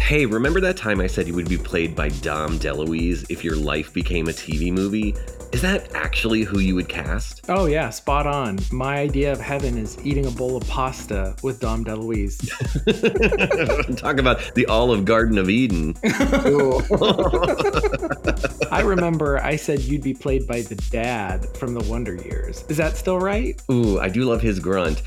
Hey, remember that time I said you would be played by Dom DeLuise if your life became a TV movie? Is that actually who you would cast? Oh yeah, spot on. My idea of heaven is eating a bowl of pasta with Dom DeLuise. Talk about the Olive Garden of Eden. I remember I said you'd be played by the dad from the Wonder Years. Is that still right? Ooh, I do love his grunt.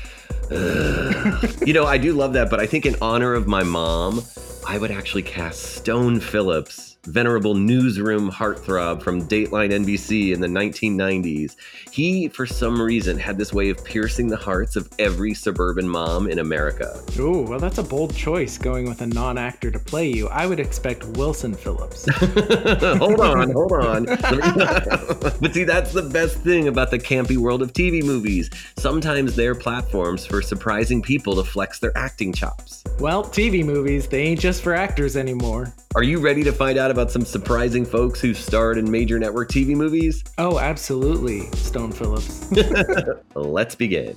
you know, I do love that, but I think in honor of my mom, I would actually cast Stone Phillips venerable newsroom heartthrob from Dateline NBC in the 1990s. He, for some reason, had this way of piercing the hearts of every suburban mom in America. Ooh, well, that's a bold choice going with a non actor to play you. I would expect Wilson Phillips. hold on, hold on. but see, that's the best thing about the campy world of TV movies. Sometimes they're platforms for surprising people to flex their acting chops. Well, TV movies, they ain't just for actors anymore. Are you ready to find out about some surprising folks who starred in major network TV movies? Oh, absolutely, Stone Phillips. Let's begin.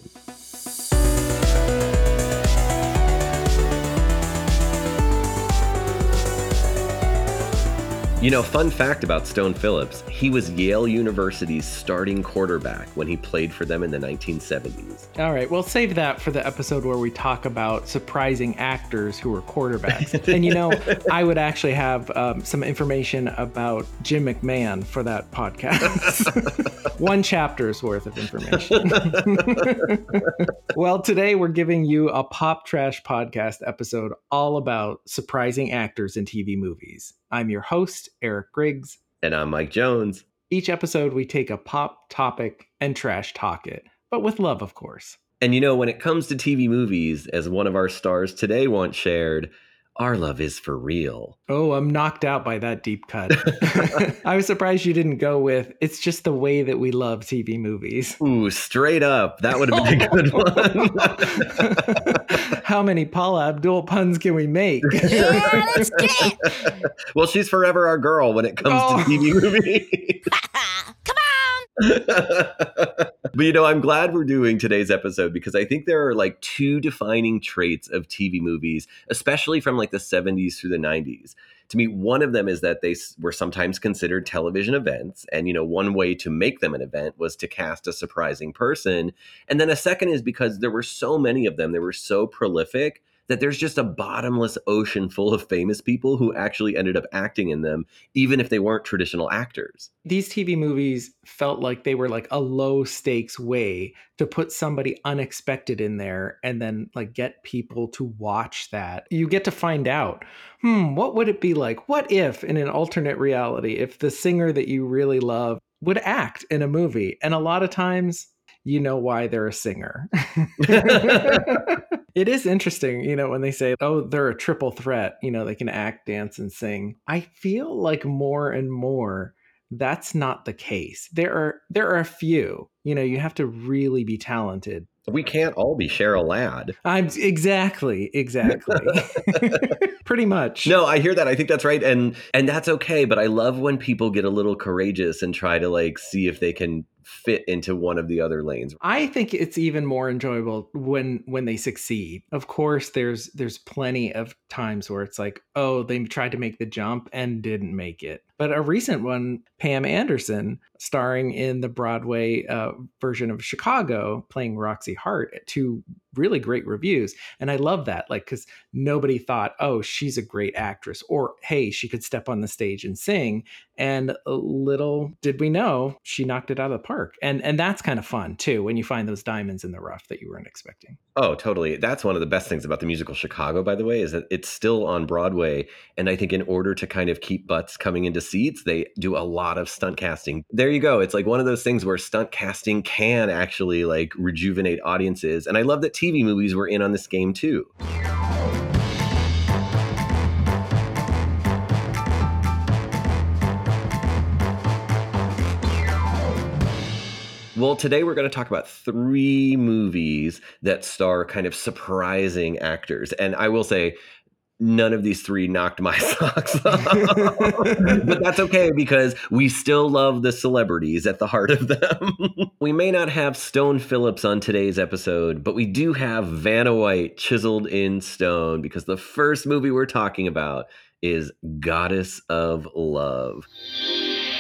You know, fun fact about Stone Phillips, he was Yale University's starting quarterback when he played for them in the 1970s. All right, well, save that for the episode where we talk about surprising actors who were quarterbacks. and you know, I would actually have um, some information about Jim McMahon for that podcast. One chapter's worth of information. well, today we're giving you a Pop Trash podcast episode all about surprising actors in TV movies. I'm your host, Eric Griggs. And I'm Mike Jones. Each episode, we take a pop topic and trash talk it, but with love, of course. And you know, when it comes to TV movies, as one of our stars today once shared, our love is for real. Oh, I'm knocked out by that deep cut. I was surprised you didn't go with it's just the way that we love TV movies. Ooh, straight up. That would have been a good one. How many Paula Abdul puns can we make? Yeah, let's get it. well, she's forever our girl when it comes oh. to TV movies. Come on. But you know, I'm glad we're doing today's episode because I think there are like two defining traits of TV movies, especially from like the 70s through the 90s. To me, one of them is that they were sometimes considered television events. And, you know, one way to make them an event was to cast a surprising person. And then a second is because there were so many of them, they were so prolific that there's just a bottomless ocean full of famous people who actually ended up acting in them, even if they weren't traditional actors. These TV movies felt like they were like a low stakes way to put somebody unexpected in there and then like get people to watch that. You get to find out, hmm, what would it be like? What if in an alternate reality, if the singer that you really love would act in a movie? And a lot of times, you know why they're a singer. it is interesting, you know, when they say, oh, they're a triple threat, you know, they can act, dance, and sing. I feel like more and more that's not the case. There are there are a few. You know, you have to really be talented. We can't all be Cheryl Ladd. I'm exactly, exactly. Pretty much. No, I hear that. I think that's right and and that's okay, but I love when people get a little courageous and try to like see if they can fit into one of the other lanes. I think it's even more enjoyable when when they succeed. Of course, there's there's plenty of times where it's like, oh, they tried to make the jump and didn't make it. But a recent one, Pam Anderson, starring in the Broadway uh, version of Chicago, playing Roxie Hart, two really great reviews. And I love that, like, because nobody thought, oh, she's a great actress, or hey, she could step on the stage and sing. And little did we know, she knocked it out of the park. And and that's kind of fun too when you find those diamonds in the rough that you weren't expecting. Oh, totally. That's one of the best things about the musical Chicago, by the way, is that it's still on Broadway. And I think in order to kind of keep butts coming into seats, they do a lot of stunt casting. There you go. It's like one of those things where stunt casting can actually like rejuvenate audiences. And I love that TV movies were in on this game too. Well, today we're going to talk about three movies that star kind of surprising actors. And I will say, none of these three knocked my socks off. but that's okay because we still love the celebrities at the heart of them. we may not have Stone Phillips on today's episode, but we do have Vanna White chiseled in stone because the first movie we're talking about is Goddess of Love.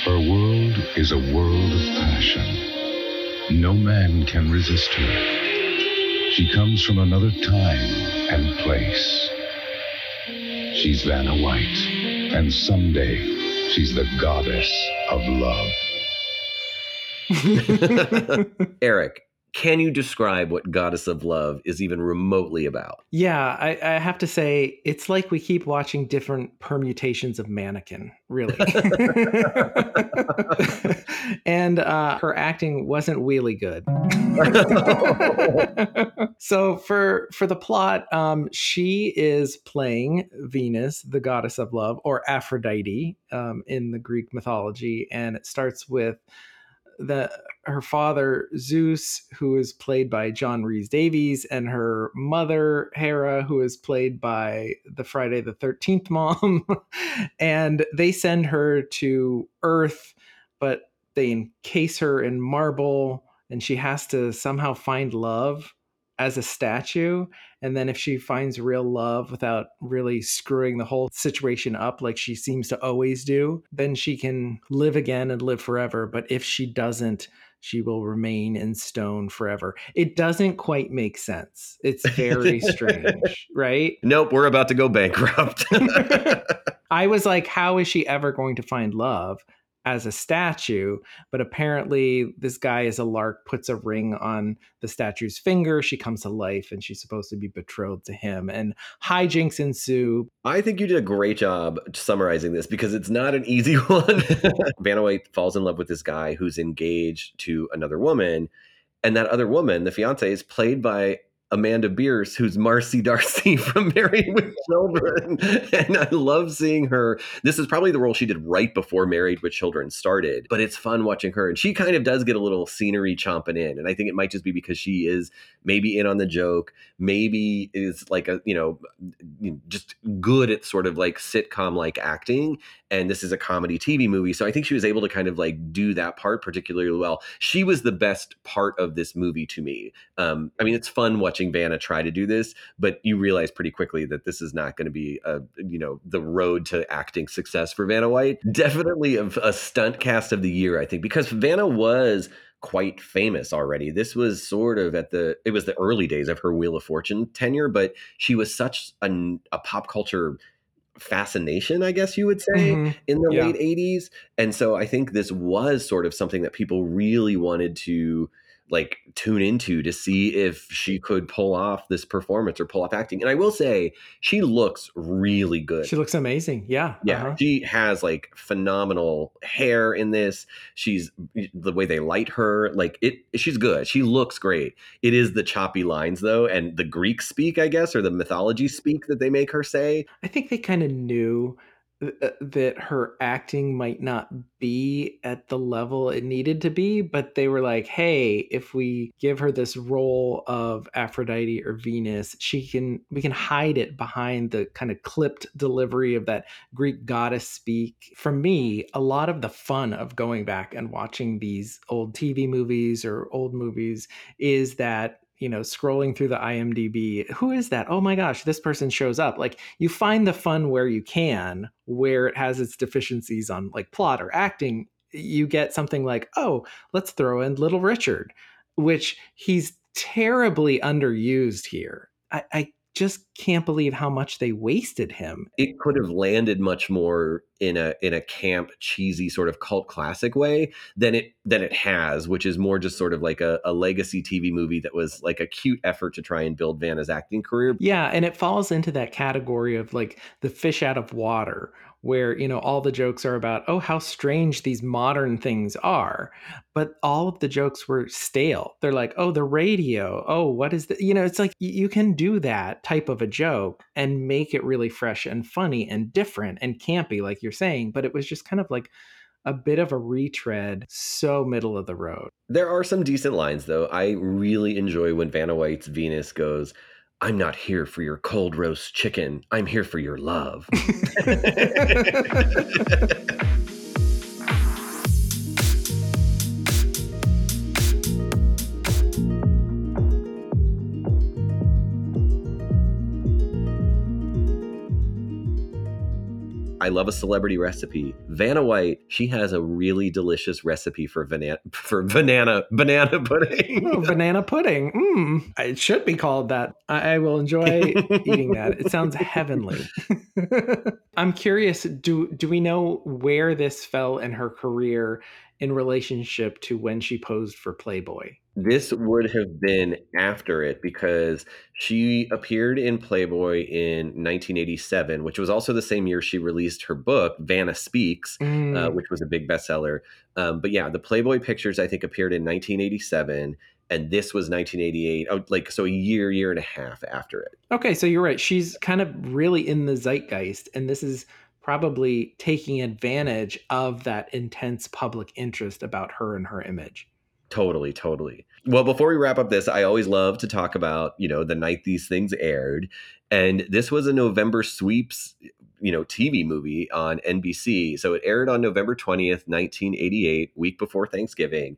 Her world is a world of passion. No man can resist her. She comes from another time and place. She's Vanna White, and someday she's the goddess of love. Eric, can you describe what Goddess of Love is even remotely about? Yeah, I, I, have to say, it's like we keep watching different permutations of mannequin, really. and uh, her acting wasn't really good. so for for the plot, um, she is playing Venus, the goddess of love, or Aphrodite um, in the Greek mythology, and it starts with the her father Zeus, who is played by John Rhys Davies, and her mother Hera, who is played by the Friday the Thirteenth mom, and they send her to Earth, but they encase her in marble, and she has to somehow find love as a statue and then if she finds real love without really screwing the whole situation up like she seems to always do then she can live again and live forever but if she doesn't she will remain in stone forever. It doesn't quite make sense. It's very strange right? Nope we're about to go bankrupt. I was like how is she ever going to find love as a statue, but apparently this guy is a lark, puts a ring on the statue's finger. She comes to life and she's supposed to be betrothed to him. And hijinks ensue. I think you did a great job summarizing this because it's not an easy one. Vanna White falls in love with this guy who's engaged to another woman. And that other woman, the fiance, is played by Amanda Bearse, who's Marcy D'Arcy from Married with Children. And I love seeing her. This is probably the role she did right before Married with Children started, but it's fun watching her. And she kind of does get a little scenery chomping in. And I think it might just be because she is maybe in on the joke, maybe is like a, you know, just good at sort of like sitcom like acting. And this is a comedy TV movie. So I think she was able to kind of like do that part particularly well. She was the best part of this movie to me. Um, I mean, it's fun watching watching Vanna try to do this, but you realize pretty quickly that this is not going to be a you know the road to acting success for Vanna White. Definitely a, a stunt cast of the year, I think, because Vanna was quite famous already. This was sort of at the it was the early days of her Wheel of Fortune tenure, but she was such a, a pop culture fascination, I guess you would say, mm-hmm. in the yeah. late 80s. And so I think this was sort of something that people really wanted to like tune into to see if she could pull off this performance or pull off acting. And I will say, she looks really good. She looks amazing. Yeah. Yeah. Uh-huh. She has like phenomenal hair in this. She's the way they light her, like it, she's good. She looks great. It is the choppy lines though, and the Greek speak, I guess, or the mythology speak that they make her say. I think they kind of knew Uh, that her acting might not be at the level it needed to be, but they were like, hey, if we give her this role of Aphrodite or Venus, she can we can hide it behind the kind of clipped delivery of that Greek goddess speak. For me, a lot of the fun of going back and watching these old TV movies or old movies is that you know, scrolling through the IMDb, who is that? Oh my gosh, this person shows up. Like you find the fun where you can, where it has its deficiencies on like plot or acting. You get something like, oh, let's throw in Little Richard, which he's terribly underused here. I, I just can't believe how much they wasted him. It could have landed much more in a in a camp cheesy sort of cult classic way than it than it has, which is more just sort of like a, a legacy TV movie that was like a cute effort to try and build Vanna's acting career. Yeah, and it falls into that category of like the fish out of water where you know all the jokes are about oh how strange these modern things are but all of the jokes were stale they're like oh the radio oh what is the you know it's like you can do that type of a joke and make it really fresh and funny and different and campy like you're saying but it was just kind of like a bit of a retread, so middle of the road. There are some decent lines, though. I really enjoy when Vanna White's Venus goes, I'm not here for your cold roast chicken. I'm here for your love. I love a celebrity recipe. Vanna White, she has a really delicious recipe for banana for banana banana pudding. Oh, banana pudding. Mm, it should be called that. I, I will enjoy eating that. It sounds heavenly. I'm curious. Do do we know where this fell in her career in relationship to when she posed for Playboy? This would have been after it because she appeared in Playboy in 1987, which was also the same year she released her book, Vanna Speaks, uh, Mm, which was a big bestseller. Um, but yeah, the Playboy pictures, I think, appeared in 1987, and this was 1988. Oh, like, so a year, year and a half after it. okay, so you're right. She's kind of really in the zeitgeist, and this is probably taking advantage of that intense public interest about her and her image. Totally, totally. Well, before we wrap up this, I always love to talk about, you know, the night these things aired. And this was a November sweeps, you know, TV movie on NBC. So it aired on November 20th, 1988, week before Thanksgiving.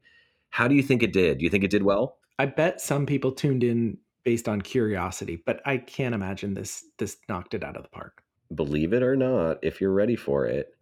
How do you think it did? Do you think it did well? I bet some people tuned in based on curiosity, but I can't imagine this this knocked it out of the park. Believe it or not, if you're ready for it,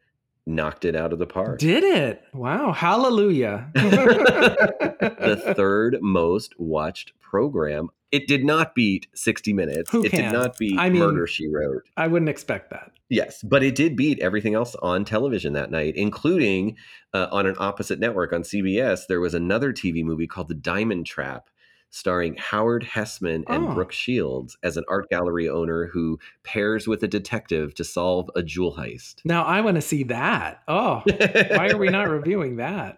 knocked it out of the park. Did it? Wow, hallelujah. the third most watched program. It did not beat 60 Minutes. Who it can? did not beat I mean- Murder She Wrote. I wouldn't expect that. Yes, but it did beat everything else on television that night, including uh, on an opposite network on CBS. There was another TV movie called The Diamond Trap, starring Howard Hesseman and Oh. Brooke Shields as an art gallery owner who pairs with a detective to solve a jewel heist. Now I want to see that. Oh, why are we not reviewing that?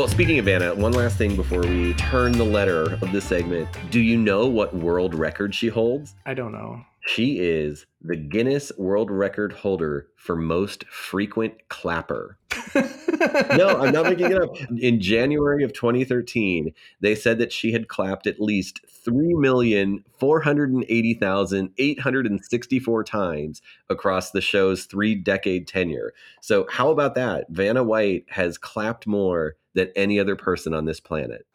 Well, speaking of Vanna, one last thing before we turn the letter of this segment. Do you know what world record she holds? I don't know. She is the Guinness World Record holder for most frequent clapper. No, I'm not making it up. In January of 2013, they said that she had clapped at least 3,480,864 times across the show's three decade tenure. So, how about that? Vanna White has clapped more than any other person on this planet.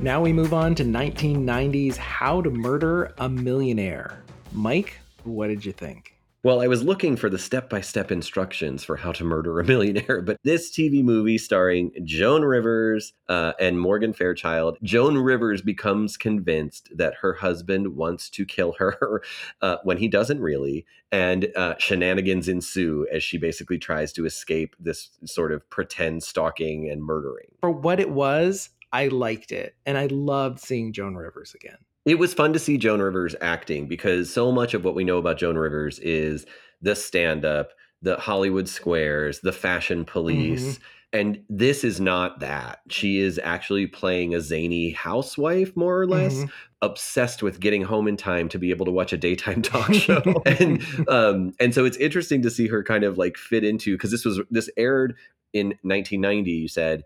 Now we move on to 1990s How to Murder a Millionaire. Mike, what did you think? Well, I was looking for the step by step instructions for how to murder a millionaire, but this TV movie starring Joan Rivers uh, and Morgan Fairchild, Joan Rivers becomes convinced that her husband wants to kill her uh, when he doesn't really, and uh, shenanigans ensue as she basically tries to escape this sort of pretend stalking and murdering. For what it was, I liked it, and I loved seeing Joan Rivers again. It was fun to see Joan Rivers acting because so much of what we know about Joan Rivers is the stand up, the Hollywood squares, the fashion police. And this is not that. She is actually playing a zany housewife, more or less, Mhm. obsessed with getting home in time to be able to watch a daytime talk show. and um, and so it's interesting to see her kind of like fit into because this was this aired in 1990. You said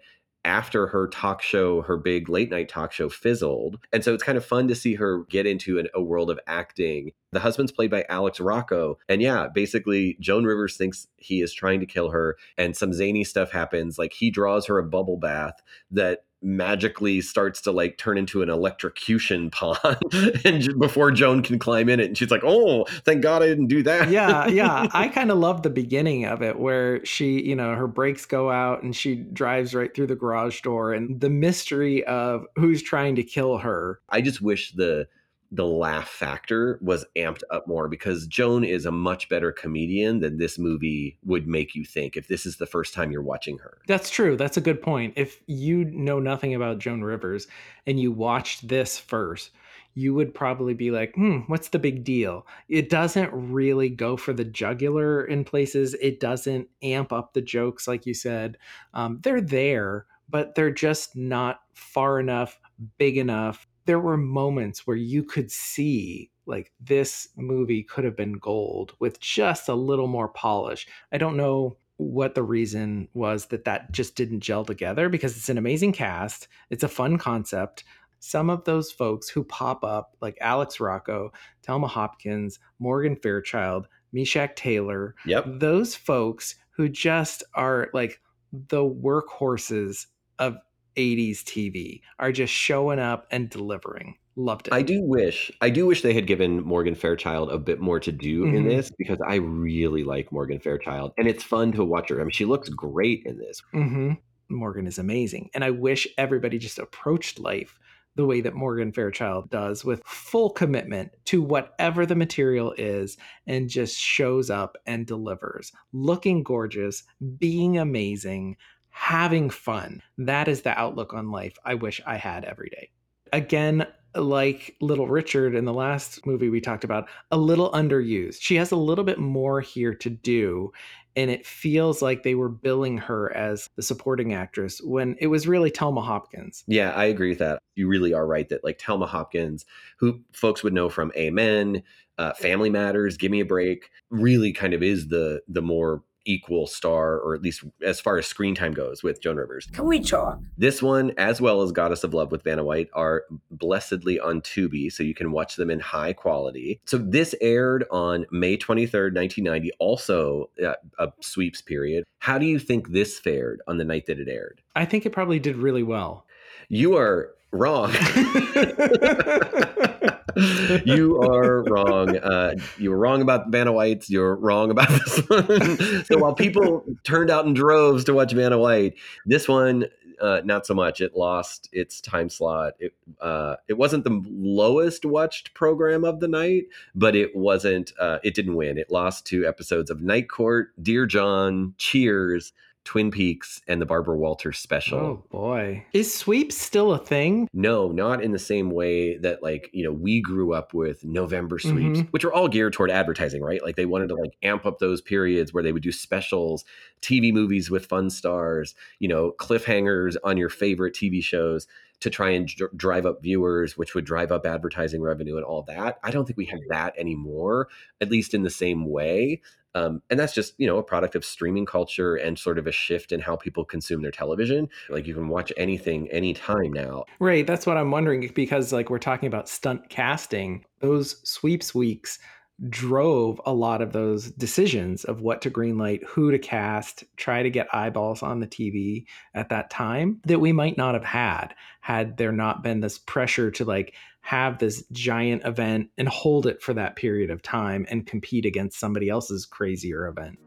after her talk show, her big late night talk show fizzled. And so it's kind of fun to see her get into an, a world of acting. The husband's played by Alex Rocco. And yeah, basically, Joan Rivers thinks he is trying to kill her, and some zany stuff happens. Like he draws her a bubble bath that magically starts to like turn into an electrocution pond and before joan can climb in it and she's like oh thank god i didn't do that yeah, yeah. I kind of love the beginning of it where she, you know, her brakes go out and she drives right through the garage door and the mystery of who's trying to kill her. I just wish the the laugh factor was amped up more because Joan is a much better comedian than this movie would make you think if this is the first time you're watching her. That's true. That's a good point. If you know nothing about Joan Rivers and you watched this first, you would probably be like, hmm, what's the big deal? It doesn't really go for the jugular in places. It doesn't amp up the jokes, like you said. Um, they're there, but they're just not far enough, big enough. There were moments where you could see like this movie could have been gold with just a little more polish. I don't know what the reason was that that just didn't gel together because it's an amazing cast. It's a fun concept some of those folks who pop up, like Alex Rocco, Telma Hopkins, Morgan Fairchild, Meshach Taylor, Yep. those folks who just are like the workhorses of 80s TV are just showing up and delivering. Loved it. I do wish I do wish they had given Morgan Fairchild a bit more to do in Mhm. this because I really like Morgan Fairchild and it's fun to watch her. I mean, she looks great in this. hmm Morgan is amazing. And I wish everybody just approached life the way that Morgan Fairchild does with full commitment to whatever the material is and just shows up and delivers. Looking gorgeous, being amazing, having fun. That is the outlook on life I wish I had every day. Again, like Little Richard in the last movie we talked about, a little underused. She has a little bit more here to do and it feels like they were billing her as the supporting actress when it was really Telma Hopkins. Yeah, I agree with that. You really are right that like Telma Hopkins, who folks would know from Amen, uh, Family Matters, Give Me a Break, really kind of is the the more equal star, or at least as far as screen time goes with Joan Rivers. Can we talk? This one, as well as Goddess of Love with Vanna White, are blessedly on Tubi, so you can watch them in high quality. So this aired on May 23rd, 1990, also uh, a sweeps period. How do you think this fared on the night that it aired? I think it probably did really well. You are wrong. you are wrong. Uh, you were wrong about Vanna White's. You're wrong about this one. so while people turned out in droves to watch Vanna White, this one uh, not so much. It lost its time slot. It uh, it wasn't the lowest watched program of the night, but it wasn't. Uh, it didn't win. It lost to episodes of Night Court, Dear John, Cheers, Twin Peaks, and the Barbara Walters special. oh boy. Is sweeps still a thing? No, not in the same way that like, you know, we grew up with November sweeps, Mhm. which are all geared toward advertising, right? Like they wanted to like amp up those periods where they would do specials, TV movies with fun stars, you know, cliffhangers on your favorite TV shows to try and dr- drive up viewers, which would drive up advertising revenue and all that. I don't think we have that anymore, at least in the same way. Um, and that's just you know a product of streaming culture and sort of a shift in how people consume their television. Like you can watch anything anytime now. Right, that's what I'm wondering because like we're talking about stunt casting, those sweeps weeks drove a lot of those decisions of what to greenlight, who to cast, try to get eyeballs on the TV at that time that we might not have had had there not been this pressure to like have this giant event and hold it for that period of time and compete against somebody else's crazier event.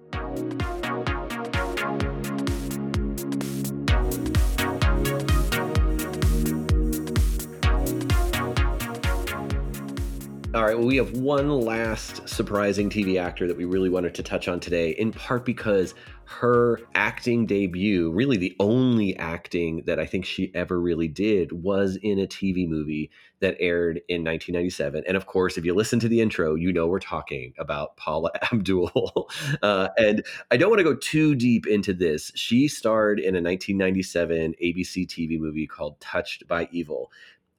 All right, well, we have one last surprising TV actor that we really wanted to touch on today, in part because her acting debut, really the only acting that I think she ever really did, was in a TV movie that aired in 1997. And of course, if you listen to the intro, you know we're talking about Paula Abdul. uh, and I don't want to go too deep into this. She starred in a 1997 ABC TV movie called Touched by Evil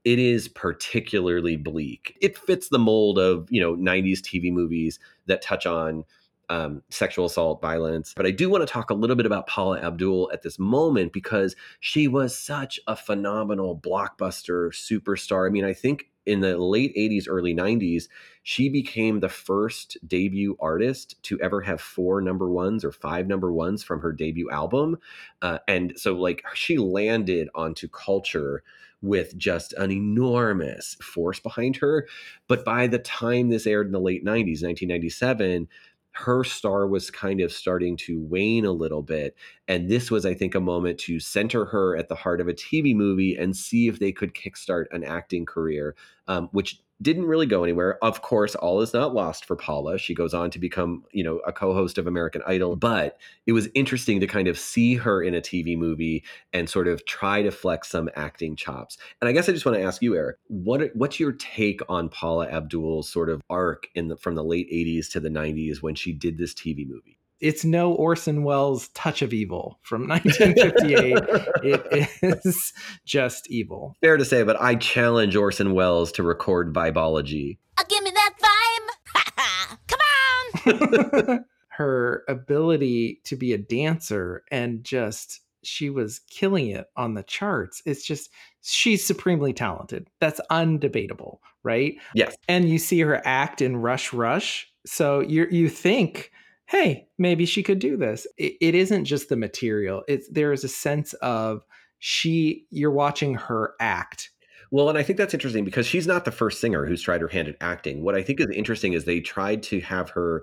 it is particularly bleak. It fits the mold of, you know, 90s TV movies that touch on um, sexual assault, violence. But I do want to talk a little bit about Paula Abdul at this moment because she was such a phenomenal blockbuster superstar. I mean, I think in the late 80s, early 90s, she became the first debut artist to ever have four number ones or five number ones from her debut album. Uh, and so, like, she landed onto culture with just an enormous force behind her. But by the time this aired in the late 90s, 1997, her star was kind of starting to wane a little bit. And this was, I think, a moment to center her at the heart of a TV movie and see if they could kickstart an acting career um, which didn't really go anywhere. Of course, all is not lost for Paula. She goes on to become, you know, a co-host of American Idol, but it was interesting to kind of see her in a TV movie and sort of try to flex some acting chops. And I guess I just want to ask you, Eric, what what's your take on Paula Abdul's sort of arc in the from the late 80s to the 90s when she did this TV movie? It's no Orson Welles Touch of Evil from 1958. it is just evil. Fair to say, but I challenge Orson Welles to record Vibeology. Uh, give me that vibe. Come on. Her ability to be a dancer and just she was killing it on the charts. It's just she's supremely talented. That's undebatable, right? Yes. And you see her act in Rush Rush. So you you think hey, maybe she could do this. It, it isn't just the material. It's there is a sense of she you're watching her act. Well, and I think that's interesting because she's not the first singer who's tried her hand at acting. What I think is interesting is they tried to have her,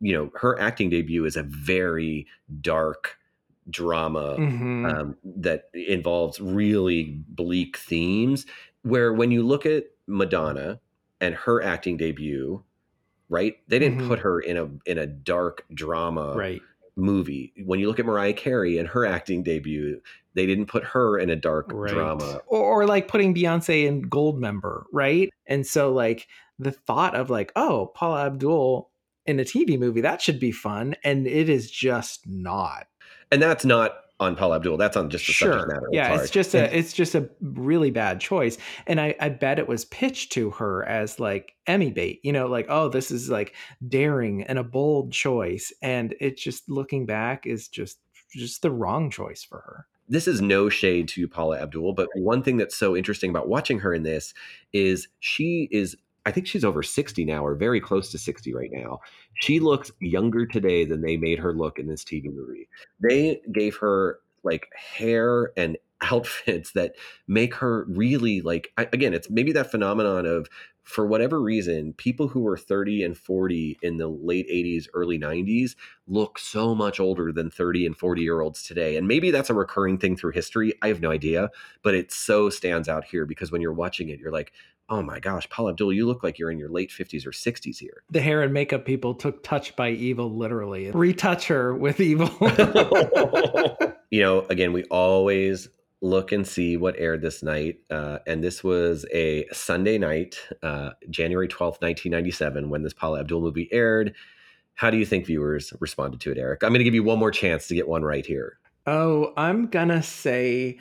you know, her acting debut is a very dark drama Mhm. um, that involves really bleak themes. Where when you look at Madonna and her acting debut, right, they didn't Mhm. put her in a in a dark drama right. movie. When you look at Mariah Carey and her acting debut, they didn't put her in a dark Right. drama. Or, or like putting Beyonce in Goldmember, right? And so like the thought of like, oh, Paula Abdul in a TV movie, that should be fun. And it is just not. And that's not on Paula Abdul. That's on just the subject matter. Yeah, hard. it's just a it's just a really bad choice. And I, I bet it was pitched to her as like Emmy bait, you know, like, oh, this is like daring and a bold choice. And it just looking back is just just the wrong choice for her. this is no shade to Paula Abdul, but one thing that's so interesting about watching her in this is she is I think she's over 60 now or very close to 60 right now. She looks younger today than they made her look in this TV movie. They gave her like hair and outfits that make her really like again it's maybe that phenomenon of for whatever reason people who were 30 and 40 in the late 80s early 90s look so much older than 30 and 40 year olds today. And maybe that's a recurring thing through history. I have no idea, but it so stands out here because when you're watching it, you're like, oh my gosh, Paula Abdul, you look like you're in your late 50s or 60s here. The hair and makeup people took touch by evil literally. Retouch her with evil. you know, again, we always look and see what aired this night. Uh, and this was a Sunday night, uh, January 12th, 1997, when this Paula Abdul movie aired. How do you think viewers responded to it, Eric? I'm going to give you one more chance to get one right here. oh, I'm gonna say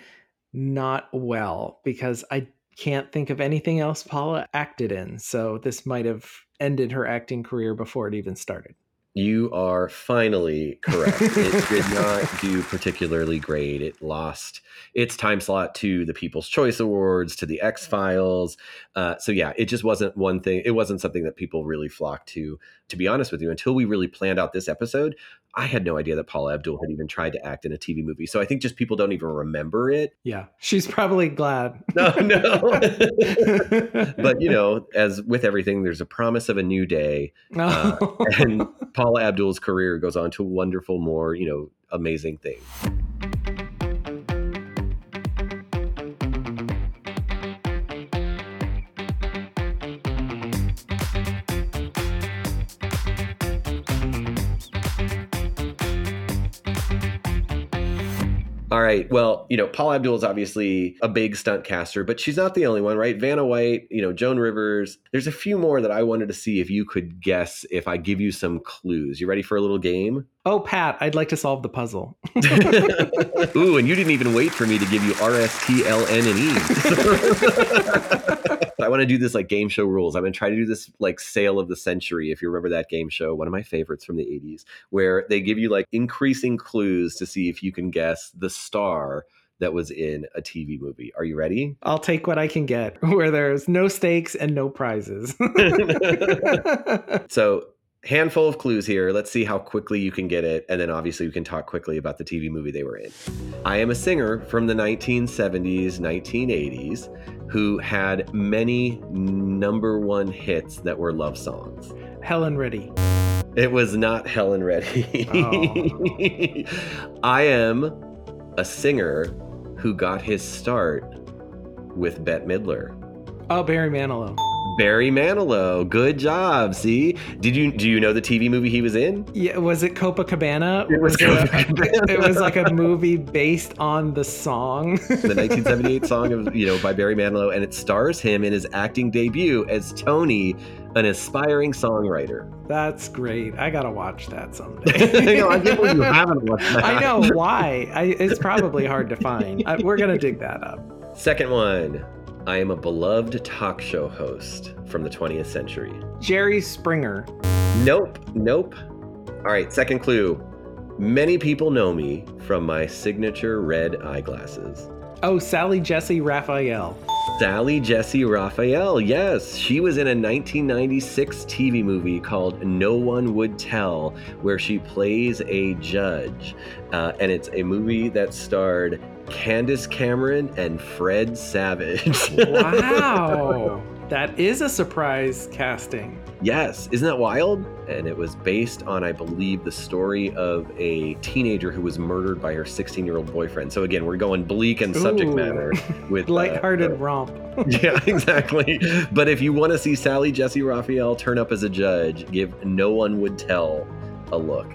not well because I can't think of anything else Paula acted in. So this might have ended her acting career before it even started. You are finally correct. it did not do particularly great. It lost its time slot to the People's Choice Awards, to the X Files. Uh, so yeah, it just wasn't one thing. It wasn't something that people really flocked to. To be honest with you, until we really planned out this episode, I had no idea that Paula Abdul had even tried to act in a TV movie. So I think just people don't even remember it. Yeah, she's probably glad. No, no. but you know, as with everything, there's a promise of a new day. no. Uh, and Paula Abdul's career goes on to wonderful, more you know, amazing things. Right. Well, you know, Paula Abdul is obviously a big stunt caster, but she's not the only one, right? Vanna White, you know, Joan Rivers. There's a few more that I wanted to see if you could guess if I give you some clues. You ready for a little game? oh, Pat, I'd like to solve the puzzle. Ooh, and you didn't even wait for me to give you R, S, T, L, N, and E. I want to do this like game show rules. I'm going to try to do this like sale of the century. If you remember that game show, one of my favorites from the 80s, where they give you like increasing clues to see if you can guess the star that was in a TV movie. Are you ready? I'll take what I can get, where there's no stakes and no prizes. So, handful of clues here. Let's see how quickly you can get it. And then obviously we can talk quickly about the TV movie they were in. I am a singer from the 1970s, 1980s who had many number one hits that were love songs. Helen Reddy. It was not Helen Reddy. Oh. I am a singer who got his start with Bette Midler. Oh, Barry Manilow. Barry Manilow. Good job. See? Did you do you know the TV movie he was in? Yeah, was it Copacabana? It was it, a- Copacabana. it was like a movie based on the song. The 1978 song of you know by Barry Manilow, and it stars him in his acting debut as Tony, an aspiring songwriter. That's great. I gotta watch that someday. know, I can't believe you haven't watched that. I know why. I, it's probably hard to find. I, we're gonna dig that up. Second one. I am a beloved talk show host from the 20th century. Jerry Springer. Nope, nope. All right, second clue. Many people know me from my signature red eyeglasses. Oh, Sally Jessy Raphael. Sally Jessy Raphael, yes. She was in a 1996 TV movie called No One Would Tell, where she plays a judge. Uh, and it's a movie that starred Candace Cameron and Fred Savage. Wow. that is a surprise casting. Yes, isn't that wild? And it was based on, I believe, the story of a teenager who was murdered by her 16 year old boyfriend. So again, we're going bleak and subject Ooh. matter with uh, Lighthearted uh, romp. yeah, exactly. But if you want to see Sally Jessy Raphael turn up as a judge, give No One Would Tell a look.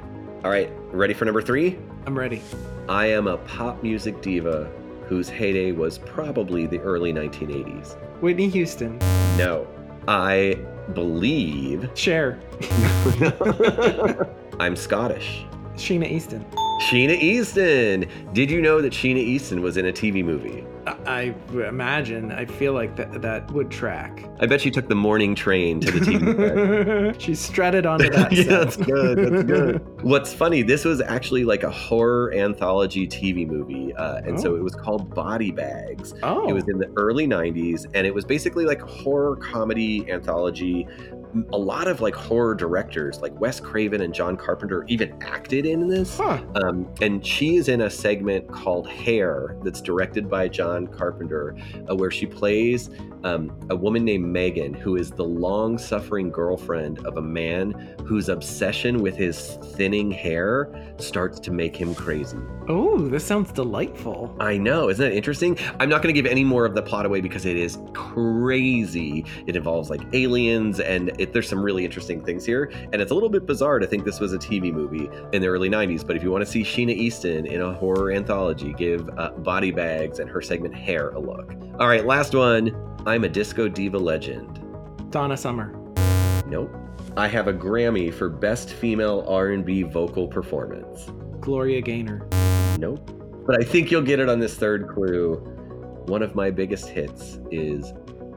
All right, ready for number three? I'm ready. I am a pop music diva whose heyday was probably the early 1980s. Whitney Houston. No, I believe Cher. I'm Scottish. Sheena Easton. Sheena Easton. Did you know that Sheena Easton was in a TV movie? I imagine. I feel like that that would track. I bet she took the morning train to the TV she strutted onto that yeah, that's good. That's good. What's funny, this was actually like a horror anthology TV movie, uh, and so Oh. it was called Body Bags. oh, It was in the early 90s, and it was basically like a horror comedy anthology. A lot of like horror directors, like Wes Craven and John Carpenter, even acted in this. huh. Um, and she is in a segment called Hair that's directed by John Carpenter, uh, where she plays um, a woman named Megan, who is the long suffering girlfriend of a man whose obsession with his thinning hair starts to make him crazy. Oh, this sounds delightful. I know, isn't that interesting? I'm not going to give any more of the plot away because it is crazy. It involves like aliens, and it, there's some really interesting things here. And it's a little bit bizarre to think this was a TV movie in the early 90s. But if you want to see Sheena Easton in a horror anthology, give uh, Body Bags and her segment Hair a look. All right, last one. I'm a disco diva legend. Donna Summer. Nope. I have a Grammy for Best Female R&B Vocal Performance. Gloria Gaynor. Nope. But I think you'll get it on this third clue. One of my biggest hits is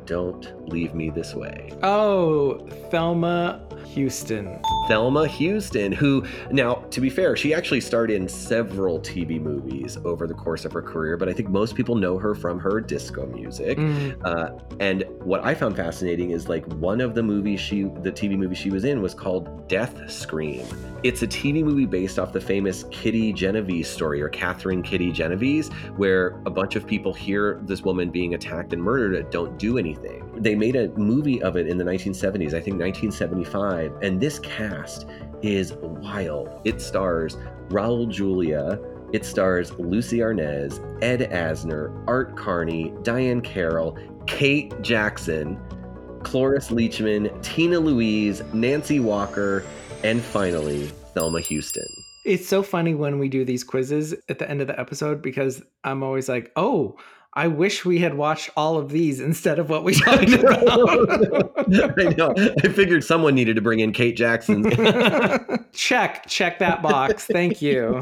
Don't Leave Me This Way. Oh, Thelma Houston. Thelma Houston, who, now, to be fair, she actually starred in several TV movies over the course of her career, but I think most people know her from her disco music. Mm, Uh, and what I found fascinating is like one of the movies she, the TV movie she was in was called Death Scream. It's a TV movie based off the famous Kitty Genovese story or Catherine Kitty Genovese, where a bunch of people hear this woman being attacked and murdered and don't do anything. They made a movie of it in the 1970s, I think 1975, and this cast is wild. It stars Raul Julia, it stars Lucie Arnaz, Ed Asner, Art Carney, Diahann Carroll, Kate Jackson, Cloris Leachman, Tina Louise, Nancy Walker, and finally, Thelma Houston. It's so funny when we do these quizzes at the end of the episode because I'm always like, oh, I wish we had watched all of these instead of what we talked about. I know. I figured someone needed to bring in Kate Jackson. check, check that box. Thank you.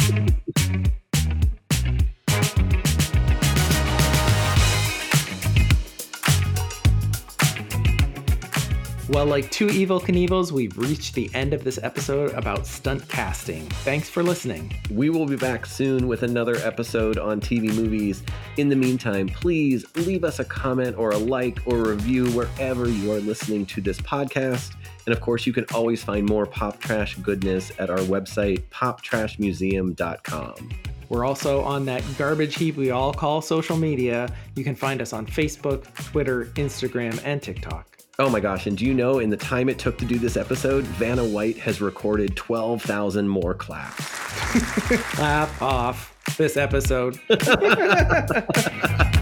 Well, like two Evel Knievels, we've reached the end of this episode about stunt casting. Thanks for listening. We will be back soon with another episode on TV movies. In the meantime, please leave us a comment or a like or review wherever you are listening to this podcast. And of course, you can always find more pop trash goodness at our website, poptrashmuseum.com. We're also on that garbage heap we all call social media. You can find us on Facebook, Twitter, Instagram, and TikTok. Oh my gosh, and do you know in the time it took to do this episode, Vanna White has recorded 12,000 more claps? Clap off this episode.